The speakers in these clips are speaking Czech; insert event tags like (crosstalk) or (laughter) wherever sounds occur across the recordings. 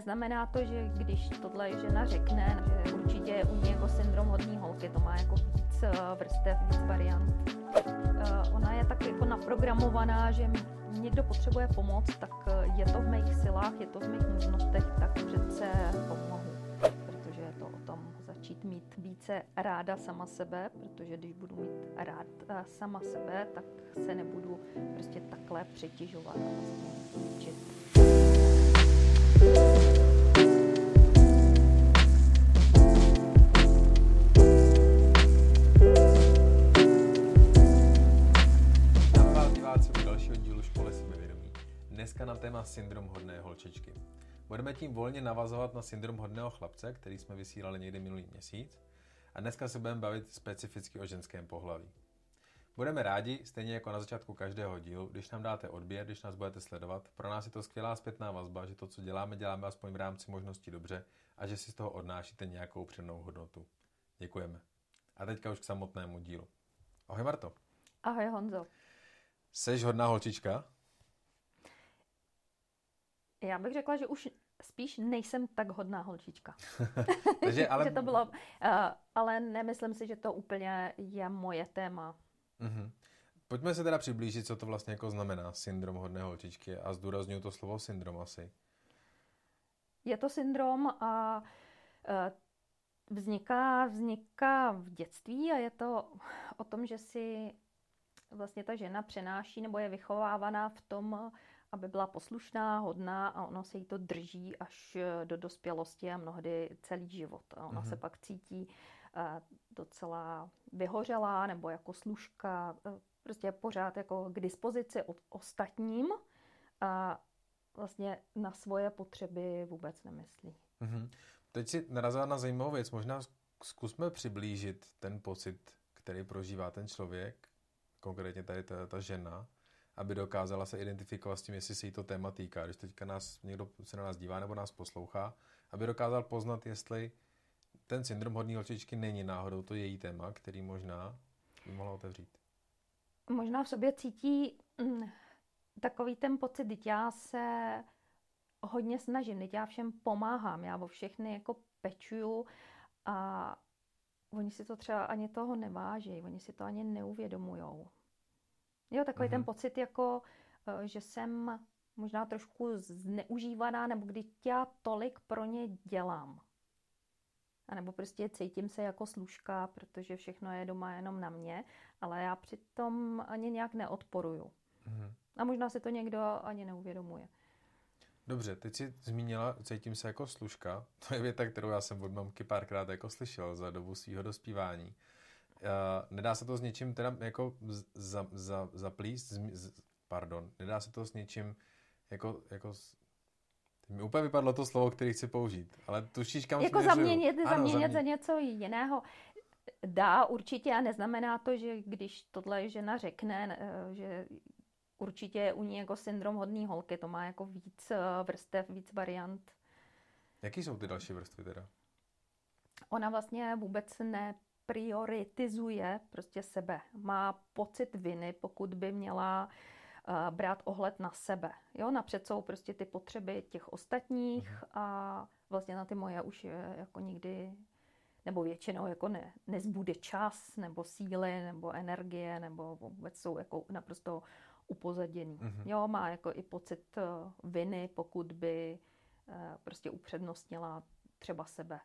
neznamená to, že když tohle žena řekne, že určitě u ní jako syndrom hodný holky, to má jako víc eh, vrstev, víc variant. Eh, ona je tak jako naprogramovaná, že někdo potřebuje pomoc, tak eh, je to v mých silách, je to v mých možnostech, tak přece pomohu. Protože je to o tom začít mít více ráda sama sebe, protože když budu mít rád sama sebe, tak se nebudu prostě takhle přetěžovat a vlastně učit. Dneska na téma syndrom hodné holčičky. Budeme tím volně navazovat na syndrom hodného chlapce, který jsme vysílali někdy minulý měsíc. A dneska se budeme bavit specificky o ženském pohlaví. Budeme rádi, stejně jako na začátku každého dílu, když nám dáte odběr, když nás budete sledovat. Pro nás je to skvělá zpětná vazba, že to, co děláme, děláme aspoň v rámci možností dobře a že si z toho odnášíte nějakou přednou hodnotu. Děkujeme. A teďka už k samotnému dílu. Ahoj Marto. Ahoj Honzo. Seš hodná holčička? Já bych řekla, že už spíš nejsem tak hodná holčička. (laughs) Takže, (laughs) ale... že to bylo, uh, ale nemyslím si, že to úplně je moje téma. Mm-hmm. Pojďme se teda přiblížit, co to vlastně jako znamená syndrom hodné holčičky a zdůraznuju to slovo syndrom asi. Je to syndrom a e, vzniká, vzniká v dětství a je to o tom, že si vlastně ta žena přenáší nebo je vychovávaná v tom, aby byla poslušná, hodná a ono se jí to drží až do dospělosti a mnohdy celý život. A ona mm-hmm. se pak cítí docela vyhořelá nebo jako služka, eh, prostě pořád jako k dispozici od ostatním a vlastně na svoje potřeby vůbec nemyslí. Mm-hmm. Teď si narazila na zajímavou věc. Možná zkusme přiblížit ten pocit, který prožívá ten člověk, konkrétně tady ta, ta žena, aby dokázala se identifikovat s tím, jestli se jí to téma týká. Když teďka nás, někdo se na nás dívá nebo nás poslouchá, aby dokázal poznat, jestli ten syndrom hodný holčičky není náhodou to její téma, který možná by mohla otevřít. Možná v sobě cítí mm, takový ten pocit, že já se hodně snažím, teď já všem pomáhám, já o všechny jako pečuju a oni si to třeba ani toho neváží, oni si to ani neuvědomujou. Jo, takový mm-hmm. ten pocit jako, eh, že jsem možná trošku zneužívaná, nebo když já tolik pro ně dělám. A nebo prostě cítím se jako služka, protože všechno je doma jenom na mě, ale já přitom ani nějak neodporuju. Mm-hmm. A možná se to někdo ani neuvědomuje. Dobře, teď jsi zmínila, cítím se jako služka. To je věta, kterou já jsem od mamky párkrát jako slyšel za dobu svého dospívání. Uh, nedá se to s něčím teda jako za, za, zaplíst, z, z, pardon, nedá se to s něčím jako, jako mi úplně vypadlo to slovo, který chci použít, ale tušíš, kam Jako zaměnit, ano, zaměnit za něco jiného. Dá určitě a neznamená to, že když tohle žena řekne, eh, že určitě je u ní jako syndrom hodný holky, to má jako víc eh, vrstev, víc variant. Jaký jsou ty další vrstvy teda? Ona vlastně vůbec neprioritizuje prostě sebe. Má pocit viny, pokud by měla uh, brát ohled na sebe. Jo, napřed jsou prostě ty potřeby těch ostatních mhm. a vlastně na ty moje už jako nikdy nebo většinou jako ne, nezbude čas, nebo síly, nebo energie, nebo vůbec jsou jako naprosto upozaděný. Mm-hmm. Jo, má jako i pocit eh, viny, pokud by eh, prostě upřednostnila třeba sebe.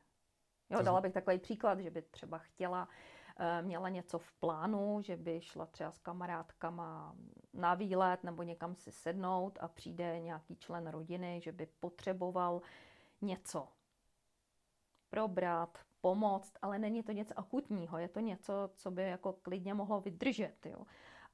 Jo, dala bych takový příklad, že by třeba chtěla Eh, měla něco v plánu, že by šla třeba s kamarádkama na výlet nebo někam si sednout a přijde nějaký člen rodiny, že by potřeboval něco probrat, pomoct, ale není to něco akutního, je to něco, co by jako klidně mohlo vydržet, jo.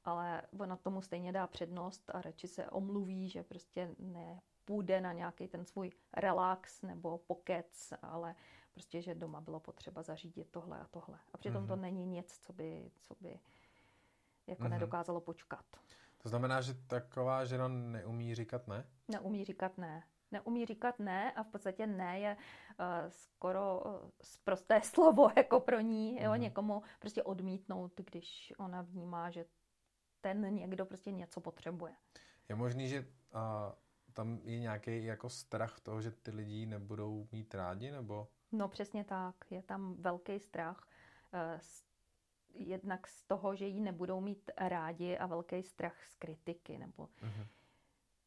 Ale ona tomu stejně dá přednost a radši se omluví, že prostě nepůjde na nějaký ten svůj relax nebo pokec, ale prostě, že doma bylo potřeba zařídit tohle a tohle. A přitom mm-hmm. to mhm. není nic, co by, co by jako mm-hmm. nedokázalo počkat. To znamená, že taková žena neumí říkat ne? Neumí říkat ne. Neumí říkat ne a v podstatě ne je uh, skoro uh, prosté (laughs) slovo jako pro ní, jo, mm-hmm. někomu prostě odmítnout, když ona vnímá, že ten někdo prostě něco potřebuje. Je možný, že uh, tam je nějaký jako strach toho, že ty lidi nebudou mít rádi, nebo? No přesně tak, je tam velký strach. Eh, jednak z toho, že ji nebudou mít rádi a velký strach z kritiky. Nebo uh-huh.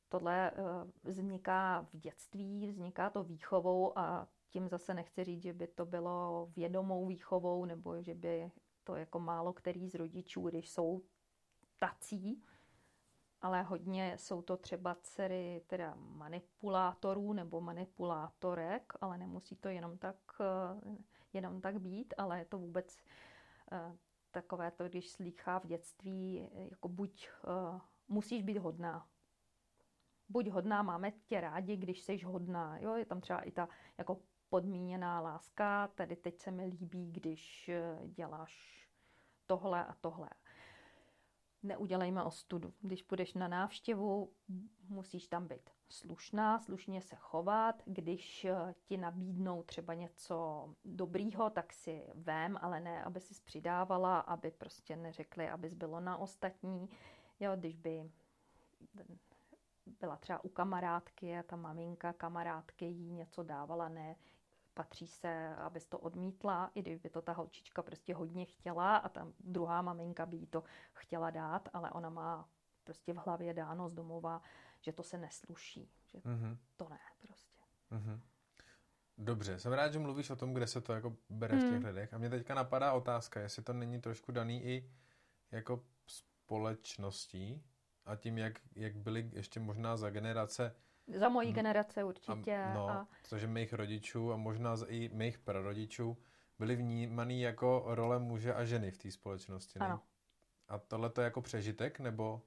Tohle eh, vzniká v dětství, vzniká to výchovou a tím zase nechci říct, že by to bylo vědomou výchovou nebo že by to jako málo který z rodičů, když jsou tací, ale hodně jsou to třeba dcery teda manipulátorů nebo manipulátorek, ale nemusí to jenom tak, eh, jenom tak být, ale je to vůbec eh, takové to, když slýchá v dětství, jako buď uh, musíš být hodná. Buď hodná, máme tě rádi, když jsi hodná. Jo, je tam třeba i ta jako podmíněná láska, tady teď se mi líbí, když děláš tohle a tohle neudělejme ostudu. Když půjdeš na návštěvu, musíš tam být slušná, slušně se chovat. Když eh, ti nabídnou třeba něco dobrýho, tak si vem, ale ne, aby si přidávala, aby prostě neřekli, aby bylo na ostatní. Jo, když by byla třeba u kamarádky a ta maminka kamarádky jí něco dávala, ne, patří se, abys to odmítla, i kdyby to ta holčička prostě hodně chtěla a ta druhá maminka by jí to chtěla dát, ale ona má prostě v hlavě dáno z domova, že to se nesluší, že mm-hmm. to ne prostě. Mm-hmm. Dobře, jsem rád, že mluvíš o tom, kde se to jako bere mm. v těch hmm. lidech. A mě teďka napadá otázka, jestli to není trošku daný i jako společností a tím, jak, jak byly ještě možná za generace za mojí hmm. generace určitě. A, no, a... protože mých rodičů a možná i mých prarodičů byli vnímaný jako role muže a ženy v té společnosti. Ne? Ano. A tohle to je jako přežitek, nebo?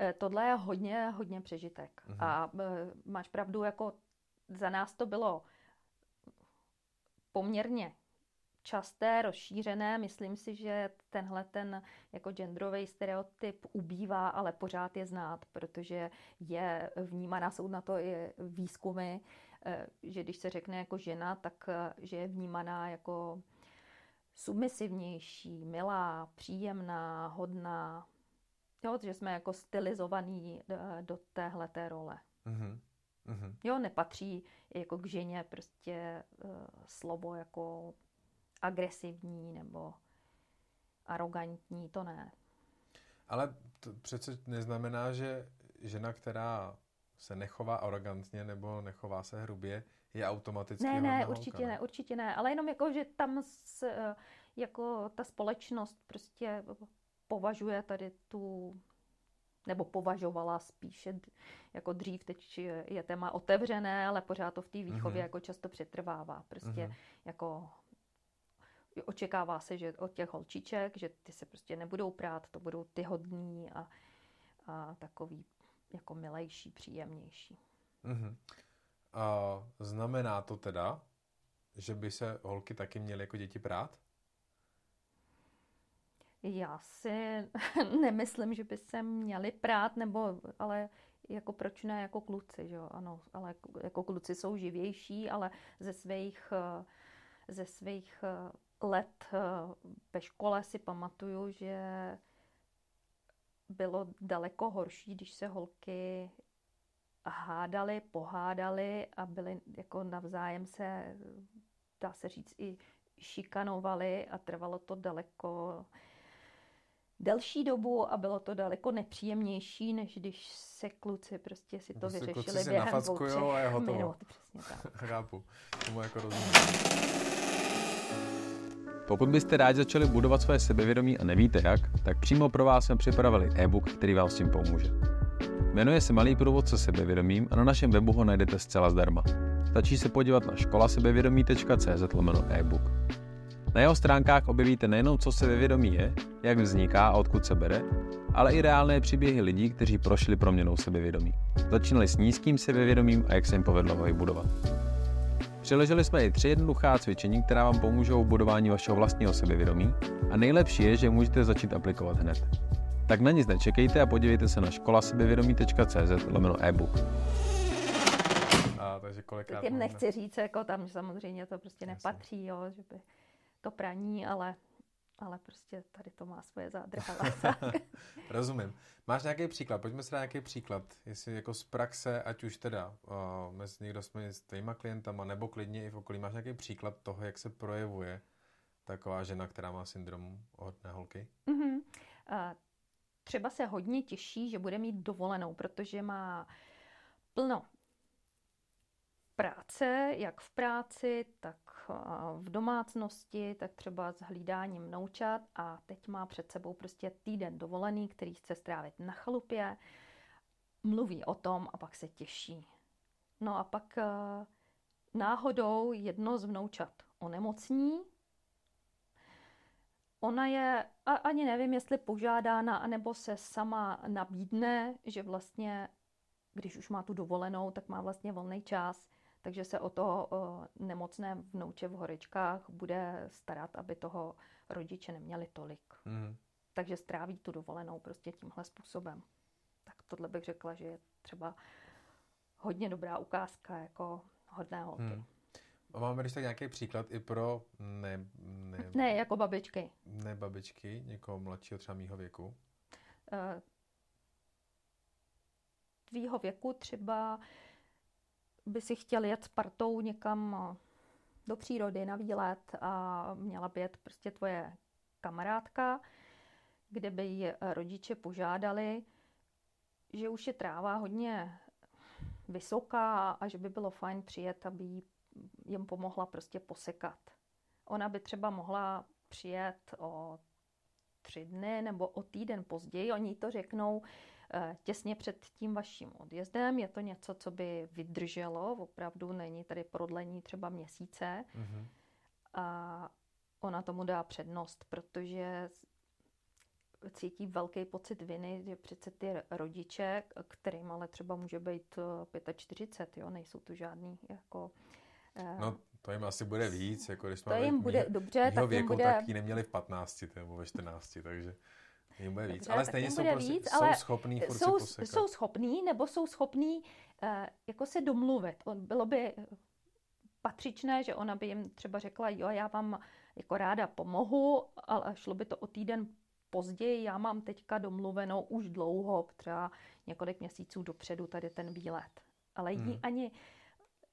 E, tohle je hodně, hodně přežitek. Mhm. A e, máš pravdu, jako za nás to bylo poměrně časté, rozšířené. Myslím si, že tenhle ten jako genderový stereotyp ubývá, ale pořád je znát, protože je vnímaná, jsou na to i výzkumy, eh, že když se řekne jako žena, tak eh, že je vnímaná jako submisivnější, milá, příjemná, hodná. Jo, že jsme jako stylizovaní eh, do téhle té role. Mm-hmm. Mm-hmm. Jo, nepatří jako k ženě prostě uh, slovo jako agresivní nebo arrogantní, to ne. Ale to přece neznamená, že žena, která se nechová arrogantně nebo nechová se hrubě, je automaticky Ne, ne, určitě holka, ne? ne, určitě ne. Ale jenom jako, že tam s, jako ta společnost prostě považuje tady tu nebo považovala spíše jako dřív, teď je téma otevřené, ale pořád to v té výchově mm-hmm. jako často přetrvává. Prostě mm-hmm. jako očekává se, že od těch holčiček, že ty se prostě nebudou prát, to budou ty hodný a, a takový jako milejší, příjemnější. Mm-hmm. A znamená to teda, že by se holky taky měly jako děti prát? Já si (laughs) nemyslím, že by se měli prát, nebo, ale jako proč ne jako kluci, že jo? Ano, ale jako kluci jsou živější, ale ze svých, ze svých let eh, ve škole si pamatuju, že bylo daleko horší, když se holky hádali, pohádali a byly jako navzájem se, dá se říct, i šikanovali a trvalo to daleko delší dobu a bylo to daleko nepříjemnější, než když se kluci prostě si to prostě vyřešili během dvou, třech minut. Přesně tak. (laughs) Chápu. Tomu jako rozumím. Pokud byste rádi začali budovat své sebevědomí a nevíte jak, tak přímo pro vás jsme připravili e-book, který vám s tím pomůže. Jmenuje se Malý průvodce sebevědomím a na našem webu ho najdete zcela zdarma. Stačí se podívat na školasebevědomí.cz e-book. Na jeho stránkách objevíte nejenom, co sebevědomí je, jak vzniká a odkud se bere, ale i reálné příběhy lidí, kteří prošli proměnou sebevědomí. Začínali s nízkým sebevědomím a jak se jim povedlo ho vybudovat. Přiložili jsme i tři jednoduchá cvičení, která vám pomůžou v budování vašeho vlastního sebevědomí a nejlepší je, že můžete začít aplikovat hned. Tak na nic nečekejte a podívejte se na školasebevědomí.cz lomeno e-book. A, takže kolikrát Tím nechci říct, jako tam samozřejmě to prostě nepatří, jo, že by to praní, ale ale prostě tady to má svoje zádrhela. (laughs) Rozumím. Máš nějaký příklad? Pojďme si dát nějaký příklad, jestli jako z praxe, ať už teda uh, mezi někdo jsme s tvýma klientama, nebo klidně i v okolí, máš nějaký příklad toho, jak se projevuje taková žena, která má syndrom hodné holky? Mm-hmm. Uh, třeba se hodně těší, že bude mít dovolenou, protože má plno práce, jak v práci, tak v domácnosti, tak třeba s hlídáním noučat. A teď má před sebou prostě týden dovolený, který chce strávit na chalupě, mluví o tom a pak se těší. No a pak náhodou jedno z vnoučat onemocní, ona je, a ani nevím, jestli požádána, anebo se sama nabídne, že vlastně, když už má tu dovolenou, tak má vlastně volný čas, takže se o to nemocné vnouče v horečkách bude starat, aby toho rodiče neměli tolik. Mm. Takže stráví tu dovolenou prostě tímhle způsobem. Tak tohle bych řekla, že je třeba hodně dobrá ukázka jako hodné holky. Mm. A máme když tak nějaký příklad i pro ne, ne, ne jako babičky. Ne babičky, někoho mladšího třeba mýho věku. Uh, tvýho věku třeba by si chtěl jet s partou někam eh, do přírody na výlet a měla by jet prostě tvoje kamarádka, kde by ji rodiče požádali, že už je tráva hodně vysoká a že by bylo fajn přijet, aby jim pomohla prostě posekat. Ona by třeba mohla přijet o tři dny nebo o týden později. Oni to řeknou, Eh, těsně před tím vaším odjezdem. Je to něco, co by vydrželo, opravdu není tady prodlení třeba měsíce. Mm-hmm. A ona tomu dá přednost, protože cítí velký pocit viny, že přece ty rodiče, kterým ale třeba může být 45, eh, jo, nejsou to žádný jako... Eh, no, to jim asi bude víc, jako když to jim bude, mý, dobře, tak věku, bude... tak ji neměli v 15 nebo ve 14, takže... Jim bude víc, Dobře, ale stejně jsou, prostě, víc, jsou ale schopný furt jsou, jsou schopní, nebo jsou schopní uh, jako se domluvit. Bylo by patřičné, že ona by jim třeba řekla, jo, já vám jako ráda pomohu, ale šlo by to o týden později, já mám teďka domluvenou už dlouho, třeba několik měsíců dopředu tady ten výlet. Ale hmm. jí ani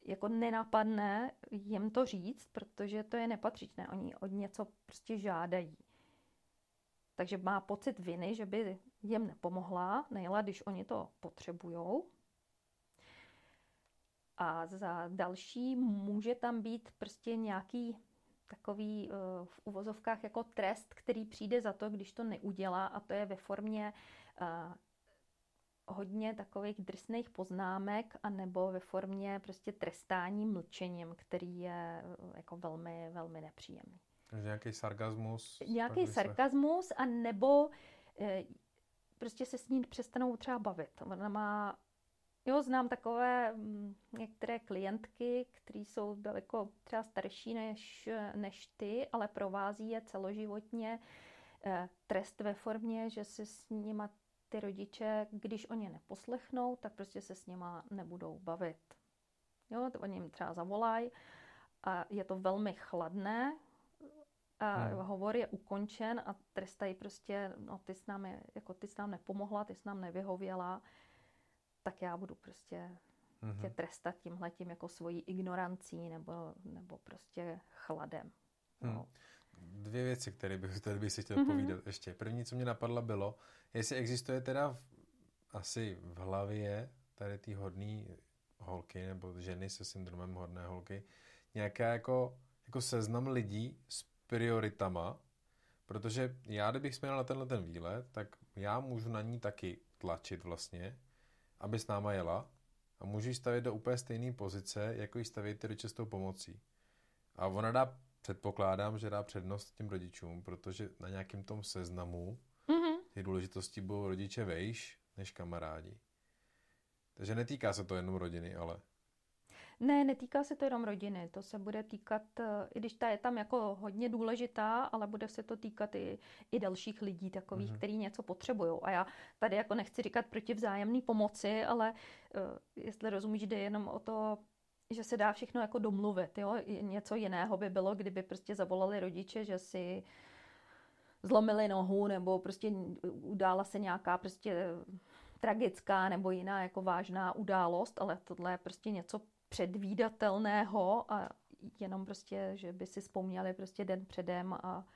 jako nenapadne jim to říct, protože to je nepatřičné. Oni od něco prostě žádají. Takže má pocit viny, že by jim nepomohla, nejla, když oni to potřebují. A za další může tam být prostě nějaký takový uh, v uvozovkách jako trest, který přijde za to, když to neudělá a to je ve formě uh, hodně takových drsných poznámek a nebo ve formě prostě trestání mlčením, který je uh, jako velmi, velmi nepříjemný. Nějaký sarkazmus. Nějaký sarkazmus a nebo e, prostě se s ní přestanou třeba bavit. Ona má, jo, znám takové m, mm, některé klientky, které jsou daleko třeba starší než, než ty, ale provází je celoživotně e, trest ve formě, že se s nima ty rodiče, když oni neposlechnou, tak prostě se s nima nebudou bavit. Jo, to oni jim třeba zavolají a je to velmi chladné, hmm. hovor je ukončen a trestají prostě, no ty jsi nám, jako ty jsi nám nepomohla, ty jsi nám nevyhověla, tak já budu prostě hmm. tě trestat tímhletím jako svojí ignorancí nebo, nebo prostě chladem. Hmm. No. Dvě věci, které bych, tady bych si chtěl hmm. povídat ještě. První, co mě napadla, bylo, jestli existuje teda v, asi v hlavě tady ty hodné holky nebo ženy se syndromem hodné holky nějaká jako, jako seznam lidí s prioritama, protože já, kdybych směl na tenhle ten výlet, tak já můžu na ní taky tlačit vlastně, aby s náma jela a můžu ji stavit do úplně stejné pozice, jako ji stavět ty rodiče s tou pomocí. A ona dá, předpokládám, že dá přednost těm rodičům, protože na nějakém tom seznamu mm-hmm. ty důležitosti budou rodiče vejš než kamarádi. Takže netýká se to jenom rodiny, ale ne, netýká se to jenom rodiny, to se bude týkat, eh, i když ta je tam jako hodně důležitá, ale bude se to týkat i, i dalších lidí takových, mm-hmm. kteří něco potřebují. A já tady jako nechci říkat proti vzájemné pomoci, ale uh, jestli rozumíš, jde jenom o to, že se dá všechno jako domluvit. Jo? Něco jiného by bylo, kdyby prostě zavolali rodiče, že si zlomili nohu nebo prostě udála se nějaká prostě tragická nebo jiná jako vážná událost, ale tohle je prostě něco předvídatelného a jenom prostě, že by si vzpomněli prostě den předem a,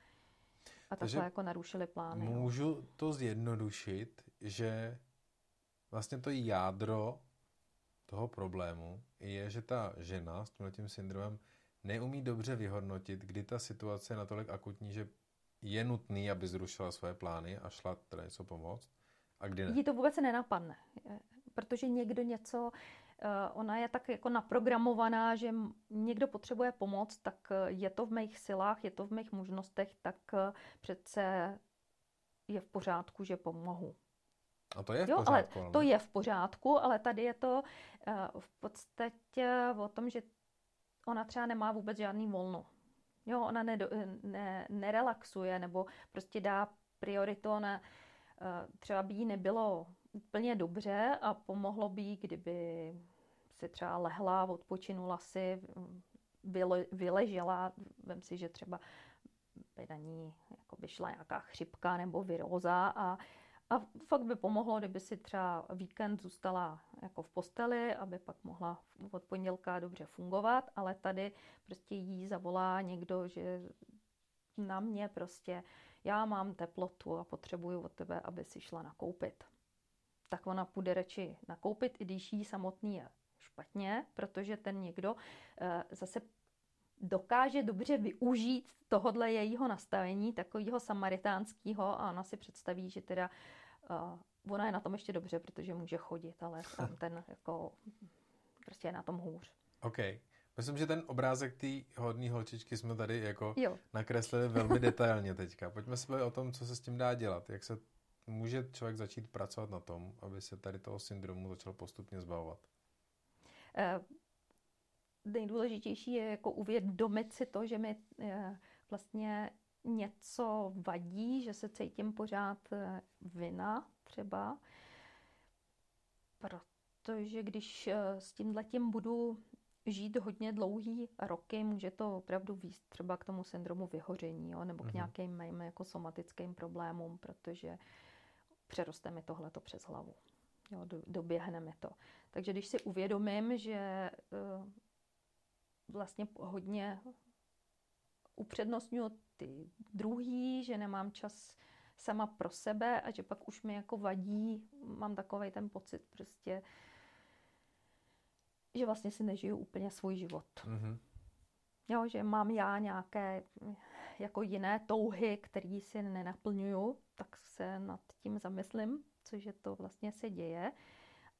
a takhle jako narušili plány. Můžu no. to zjednodušit, že vlastně to jádro toho problému je, že ta žena s tím syndromem neumí dobře vyhodnotit, kdy ta situace je natolik akutní, že je nutný, aby zrušila své plány a šla teda něco pomoct, a kdy ne. Jí to vůbec nenapadne, protože někdo něco, ona je tak jako naprogramovaná, že někdo potřebuje pomoc, tak eh, je to v mých silách, je to v mých možnostech, tak eh, přece je v pořádku, že pomohu. A to je v jo, pořádku. Ale to je v pořádku, ale tady je to v podstatě o tom, že ona třeba nemá vůbec žádný volno. Jo, ona ne, ne, nerelaxuje nebo prostě dá prioritu, Eh, třeba by jí nebylo úplně dobře a pomohlo by jí, kdyby si třeba lehla, odpočinula si, vyležela, vem si, že třeba by na ní jako by šla nějaká chřipka nebo viróza a, a fakt by pomohlo, kdyby si třeba víkend zůstala jako v posteli, aby pak mohla od pondělka dobře fungovat, ale tady prostě jí zavolá někdo, že na mě prostě já mám teplotu a potřebuju od tebe, aby si šla nakoupit. Tak ona půjde radši nakoupit, i když jí samotný je špatně, protože ten někdo eh, zase dokáže dobře využít tohodle jejího nastavení, takového samaritánského a ona si představí, že teda uh, ona je na tom ještě dobře, protože může chodit, ale (laughs) tam ten jako prostě je na tom hůř. OK. Myslím, že ten obrázek té hodné holčičky jsme tady jako jo. nakreslili velmi detailně teďka. Pojďme se o tom, co se s tím dá dělat. Jak se může člověk začít pracovat na tom, aby se tady toho syndromu začal postupně zbavovat? Eh, nejdůležitější je jako uvědomit si to, že mi eh, vlastně něco vadí, že se cítím pořád eh, vina třeba, protože když s tím letím budu žít hodně dlouhý roky, může to opravdu výst třeba k tomu syndromu vyhoření jo, nebo k mm-hmm. nějakým mým jako somatickým problémům, protože přeroste mi tohleto přes hlavu. Jo, do, doběhne mi to. Takže když si uvědomím, že uh, vlastně hodně upřednostňuji ty druhý, že nemám čas sama pro sebe a že pak už mi jako vadí, mám takový ten pocit prostě, že vlastně si nežiju úplně svůj život. Mm-hmm. Jo, že mám já nějaké jako jiné touhy, které si nenaplňuju, tak se nad tím zamyslím, což je to vlastně se děje.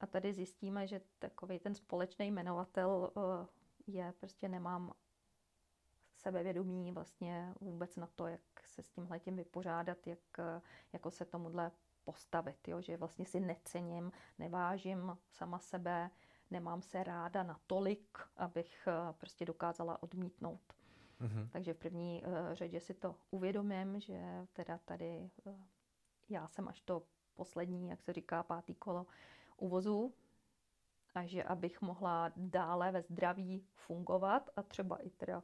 A tady zjistíme, že takový ten společný jmenovatel eh, je prostě nemám sebevědomí vlastně vůbec na to, jak se s tímhle tím vypořádat, jak jako se tomuhle postavit, jo? že vlastně si necením, nevážím sama sebe, nemám se ráda natolik, abych eh, prostě dokázala odmítnout. Mm-hmm. Takže v první uh, řadě si to uvědomím, že teda tady uh, já jsem až to poslední, jak se říká, pátý kolo uvozu a že abych mohla dále ve zdraví fungovat a třeba i teda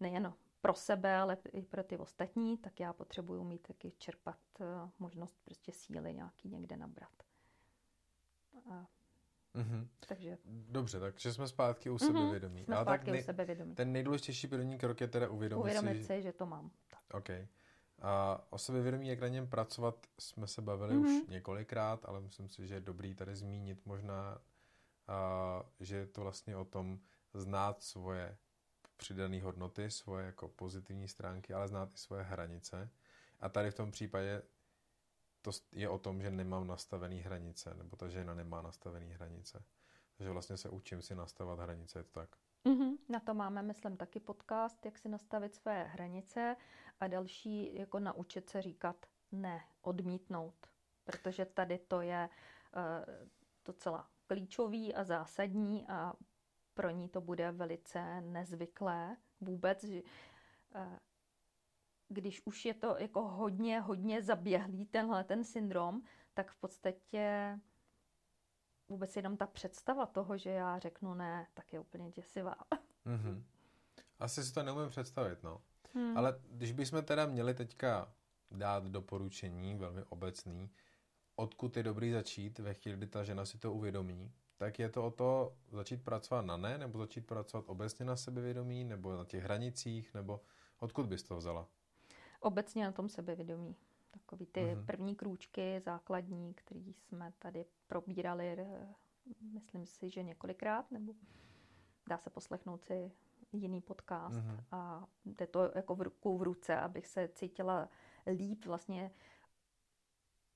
nejen pro sebe, ale i pro ty ostatní, tak já potřebuju mít taky čerpat uh, možnost prostě síly nějaký někde nabrat. A Mm-hmm. Takže... Dobře, takže jsme zpátky u mm-hmm. sebevědomí. Jsme Ale zpátky tak nej... u sebevědomí. Ten nejdůležitější první krok je teda uvědomit, uvědomit si... si, že to mám. Tak. OK. A o sebevědomí, jak na něm pracovat, jsme se bavili mm-hmm. už několikrát, ale myslím si, že je dobrý tady zmínit možná, a, že je to vlastně o tom znát svoje přidané hodnoty, svoje jako pozitivní stránky, ale znát i svoje hranice. A tady v tom případě to je o tom, že nemám nastavený hranice, nebo ta žena nemá nastavený hranice. Takže vlastně se učím si nastavovat hranice, je to tak? Mm-hmm. Na to máme, myslím, taky podcast, jak si nastavit své hranice a další, jako naučit se říkat ne, odmítnout, protože tady to je uh, docela klíčový a zásadní a pro ní to bude velice nezvyklé vůbec, že uh, když už je to jako hodně, hodně zaběhlý tenhle ten syndrom, tak v podstatě vůbec jenom ta představa toho, že já řeknu ne, tak je úplně děsivá. Mm-hmm. (laughs) Asi si to neumím představit, no. Hmm. Ale když bychom teda měli teďka dát doporučení, velmi obecný, odkud je dobrý začít ve chvíli, kdy ta žena si to uvědomí, tak je to o to začít pracovat na ne, nebo začít pracovat obecně na sebevědomí, nebo na těch hranicích, nebo odkud bys to vzala? Obecně na tom sebevědomí. Takový ty mm-hmm. první krůčky základní, který jsme tady probírali, myslím si, že několikrát, nebo dá se poslechnout si jiný podcast mm-hmm. a jde to jako v ruku v ruce, abych se cítila líp vlastně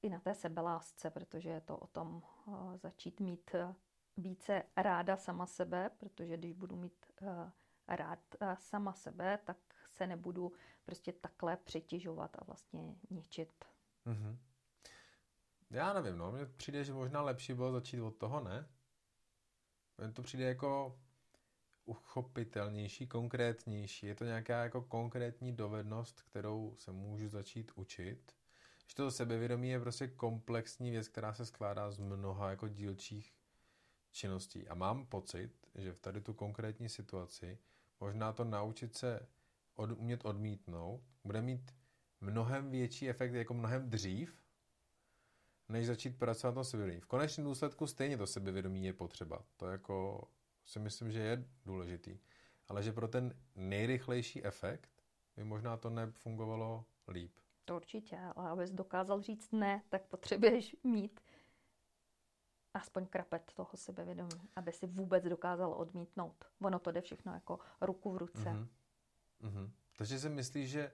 i na té sebelásce, protože je to o tom uh, začít mít uh, více ráda sama sebe, protože když budu mít uh, rád sama sebe, tak se nebudu prostě takhle přetěžovat a vlastně ničit. Mm-hmm. Já nevím, no, mně přijde, že možná lepší bylo začít od toho, ne? Mně to přijde jako uchopitelnější, konkrétnější. Je to nějaká jako konkrétní dovednost, kterou se můžu začít učit. Že to sebevědomí je prostě komplexní věc, která se skládá z mnoha jako dílčích činností. A mám pocit, že v tady tu konkrétní situaci možná to naučit se od, umět odmítnout bude mít mnohem větší efekt, jako mnohem dřív, než začít pracovat na sebevědomí. V konečném důsledku stejně to sebevědomí je potřeba. To jako si myslím, že je důležitý. Ale že pro ten nejrychlejší efekt by možná to nefungovalo líp. To určitě, ale abys dokázal říct ne, tak potřebuješ mít aspoň krapet toho sebevědomí, aby si vůbec dokázal odmítnout. Ono to jde všechno jako ruku v ruce. Mm-hmm. Mm-hmm. Takže si myslíš, že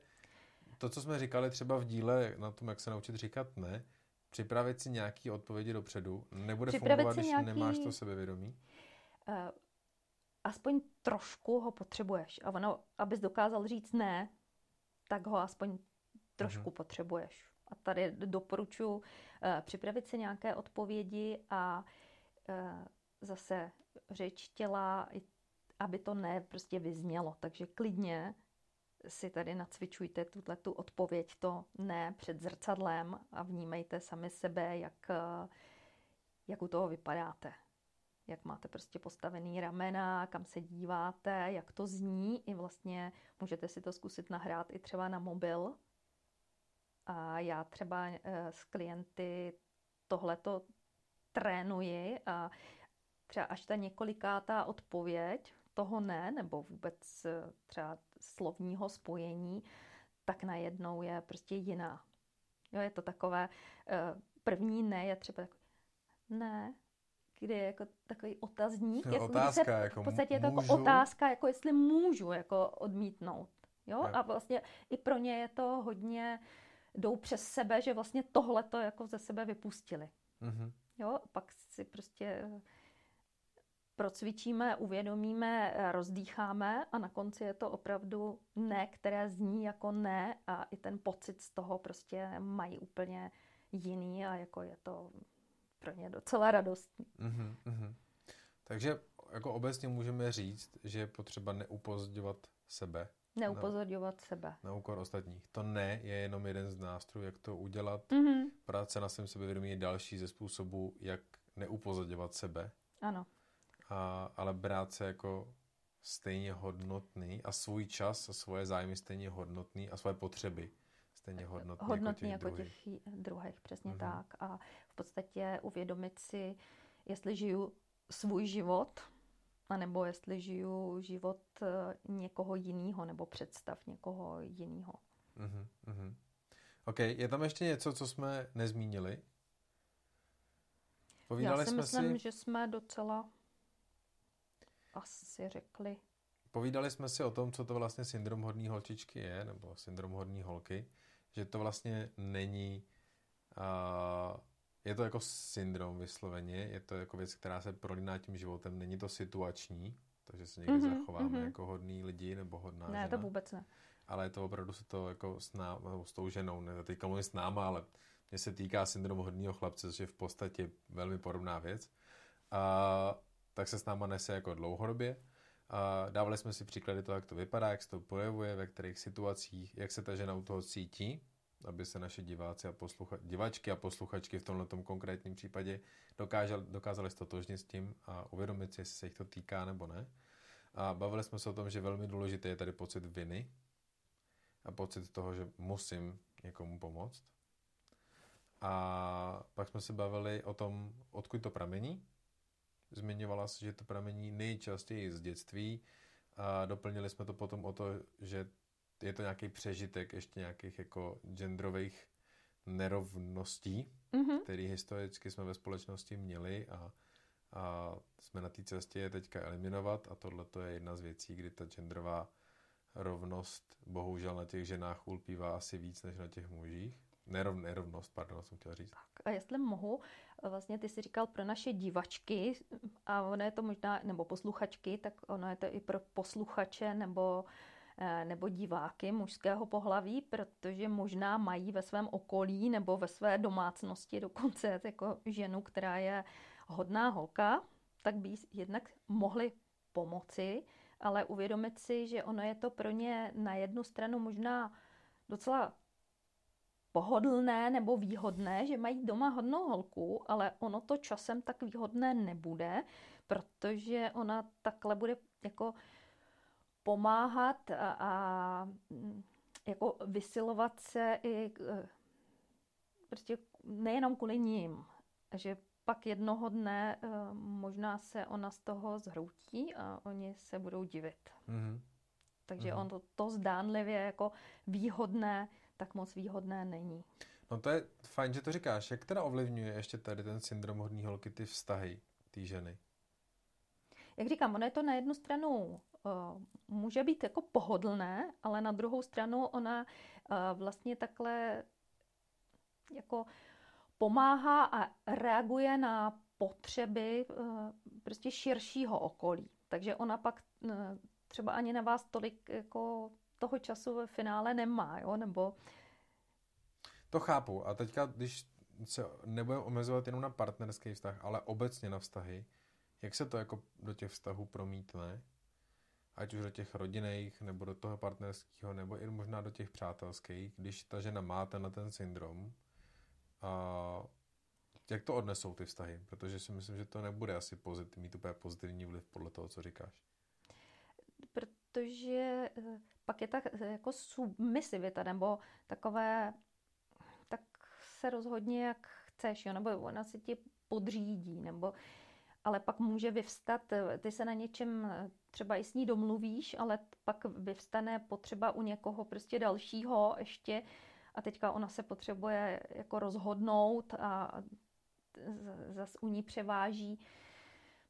to, co jsme říkali třeba v díle na tom, jak se naučit říkat ne, připravit si nějaké odpovědi dopředu, nebude připravit fungovat, když nějaký... nemáš to sebevědomí? Uh, aspoň trošku ho potřebuješ. A ono, abys dokázal říct ne, tak ho aspoň trošku uh-huh. potřebuješ. A tady doporučuji uh, připravit si nějaké odpovědi a uh, zase řeč těla, aby to ne prostě vyznělo. Takže klidně si tady nacvičujte tuhle tu odpověď, to ne před zrcadlem a vnímejte sami sebe, jak, jak u toho vypadáte. Jak máte prostě postavený ramena, kam se díváte, jak to zní. I vlastně můžete si to zkusit nahrát i třeba na mobil. A já třeba eh, s klienty tohleto trénuji a třeba až ta několikátá odpověď toho ne, nebo vůbec eh, třeba slovního spojení, tak najednou je prostě jiná. Jo, je to takové, eh, první ne je třeba takový, ne, kdy je jako takový otazník. Jo, otázka, se, jako v podstatě je to jako otázka, jako jestli můžu jako odmítnout. Jo? A vlastně i pro ně je to hodně, jdou přes sebe, že vlastně tohle to jako ze sebe vypustili. Mm-hmm. Jo, pak si prostě procvičíme, uvědomíme, rozdýcháme a na konci je to opravdu ne, které zní jako ne a i ten pocit z toho prostě mají úplně jiný a jako je to pro ně docela radostný. Mm-hmm, mm-hmm. Takže jako obecně můžeme říct, že je potřeba neupozorňovat sebe. Neupozorňovat na, sebe. Na úkor ostatních. To ne je jenom jeden z nástrojů, jak to udělat. Mm-hmm. Práce na svém sebevědomí je další ze způsobů, jak neupozorňovat sebe. Ano a, ale brát se jako stejně hodnotný a svůj čas a svoje zájmy stejně hodnotný a svoje potřeby stejně hodnotný, hodnotný jako, těch, jako těch druhých. druhých. Přesně mm-hmm. tak. A v podstatě uvědomit si, jestli žiju svůj život, anebo jestli žiju život eh, někoho jiného, nebo představ někoho jiného. Mm-hmm. OK, je tam ještě něco, co jsme nezmínili? Povídali Já si jsme myslím, si... že jsme docela asi řekli. Povídali jsme si o tom, co to vlastně syndrom hodný holčičky je, nebo syndrom hodný holky, že to vlastně není, uh, je to jako syndrom vysloveně, je to jako věc, která se prolíná tím životem, není to situační, takže se někdy mm-hmm, zachováme mm-hmm. jako hodný lidi nebo hodná Ne, žena. to vůbec ne. Ale je to opravdu se to jako s, ná, s tou ženou, ne teďka mluvím s náma, ale mě se týká syndrom hodného chlapce, což je v podstatě velmi podobná věc. Uh, tak se s náma nese jako dlouhodobě. A dávali jsme si příklady toho, jak to vypadá, jak se to projevuje, ve kterých situacích, jak se ta žena u toho cítí, aby se naše diváci a poslucha, divačky a posluchačky v tomhle konkrétním případě dokázali stotožnit s tím a uvědomit si, jestli se jich to týká nebo ne. A bavili jsme se o tom, že velmi důležité je tady pocit viny a pocit toho, že musím někomu pomoct. A pak jsme se bavili o tom, odkud to pramení. Zmiňovala se, že to pramení nejčastěji z dětství. A doplnili jsme to potom o to, že je to nějaký přežitek ještě nějakých jako genderových nerovností, mm-hmm. který historicky jsme ve společnosti měli a, a jsme na té cestě je teďka eliminovat a tohle je jedna z věcí, kdy ta genderová rovnost bohužel na těch ženách ulpívá asi víc než na těch mužích. Nerov, nerovnost, pardon, jsem chtěl říct. Tak a jestli mohu, vlastně ty jsi říkal pro naše divačky, a ono je to možná, nebo posluchačky, tak ono je to i pro posluchače nebo eh, nebo diváky mužského pohlaví, protože možná mají ve svém okolí nebo ve své domácnosti dokonce jako ženu, která je hodná holka, tak by jednak mohli pomoci, ale uvědomit si, že ono je to pro ně na jednu stranu možná docela pohodlné nebo výhodné, že mají doma hodnou holku, ale ono to časem tak výhodné nebude, protože ona takhle bude jako pomáhat a, a jako vysilovat se i e, prostě nejenom kvůli ním, že pak jednoho dne e, možná se ona z toho zhroutí a oni se budou divit. Mm-hmm. Takže mm-hmm. on to, to zdánlivě jako výhodné tak moc výhodné není. No to je fajn, že to říkáš. Jak teda ovlivňuje ještě tady ten syndrom hodný holky ty vztahy té ženy? Jak říkám, ono je to na jednu stranu uh, může být jako pohodlné, ale na druhou stranu ona uh, vlastně takhle jako pomáhá a reaguje na potřeby uh, prostě širšího okolí. Takže ona pak třeba ani na vás tolik jako toho času ve finále nemá, jo? nebo... To chápu. A teďka, když se nebudeme omezovat jenom na partnerský vztah, ale obecně na vztahy, jak se to jako do těch vztahů promítne, ať už do těch rodinných, nebo do toho partnerského, nebo i možná do těch přátelských, když ta žena má ten, ten syndrom, a jak to odnesou ty vztahy? Protože si myslím, že to nebude asi pozit, mít úplně pozitivní vliv podle toho, co říkáš. Protože eh, pak je tak jako submisivita, nebo takové, tak se rozhodně, jak chceš, jo, nebo ona se ti podřídí, nebo ale pak může vyvstat, ty se na něčem třeba i s ní domluvíš, ale pak vyvstane potřeba u někoho prostě dalšího ještě a teďka ona se potřebuje jako rozhodnout a zase u ní převáží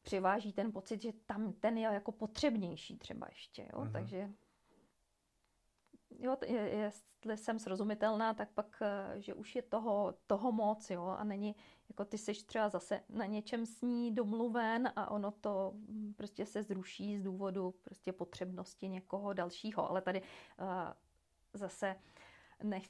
převáží ten pocit, že tam ten je jako potřebnější třeba ještě, jo? Mm-hmm. takže jo, jestli jsem srozumitelná, tak pak, eh, že už je toho, toho moc, jo, a není, jako ty jsi třeba zase na něčem s ní domluven a ono to hm, prostě se zruší z důvodu prostě potřebnosti někoho dalšího, ale tady uh, zase nech,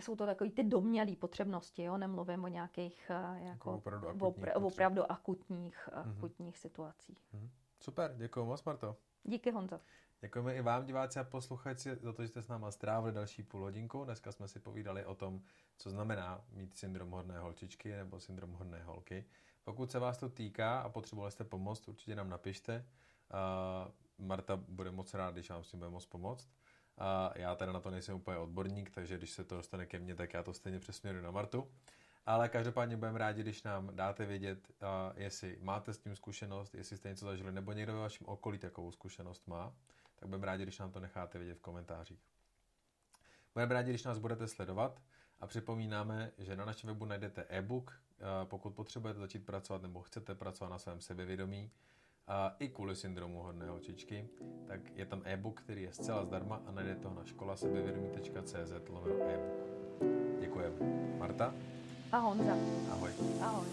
jsou to takové ty domělé potřebnosti, jo? nemluvím o nějakých uh, jako opravdu akutních, opra- opravdu akutních, mm-hmm. akutních situacích. Mm-hmm. Super, děkuji moc, Marto. Díky, Honzo. Děkujeme i vám, diváci a posluchači, za to, že jste s náma strávili další půl hodinku. Dneska jsme si povídali o tom, co znamená mít syndrom hodné holčičky nebo syndrom hodné holky. Pokud se vás to týká a potřebovali jste pomoct, určitě nám napište. Uh, Marta bude moc rád, když vám s tím bude moct pomoct. Uh, já teda na to nejsem úplně odborník, takže když se to dostane ke mně, tak já to stejně přesměruji na Martu. Ale každopádně budeme rádi, když nám dáte vědět, jestli máte s tím zkušenost, jestli jste něco zažili, nebo někdo ve vašem okolí takovou zkušenost má tak budeme rádi, když nám to necháte vědět v komentářích. Budeme rádi, když nás budete sledovat a připomínáme, že na našem webu najdete e-book, pokud potřebujete začít pracovat nebo chcete pracovat na svém sebevědomí, a i kvůli syndromu hodné očičky, tak je tam e-book, který je zcela zdarma a najde toho na škola sebevědomí.cz lomeno e-book. Děkujeme. Marta? A Honza. Ahoj. Ahoj.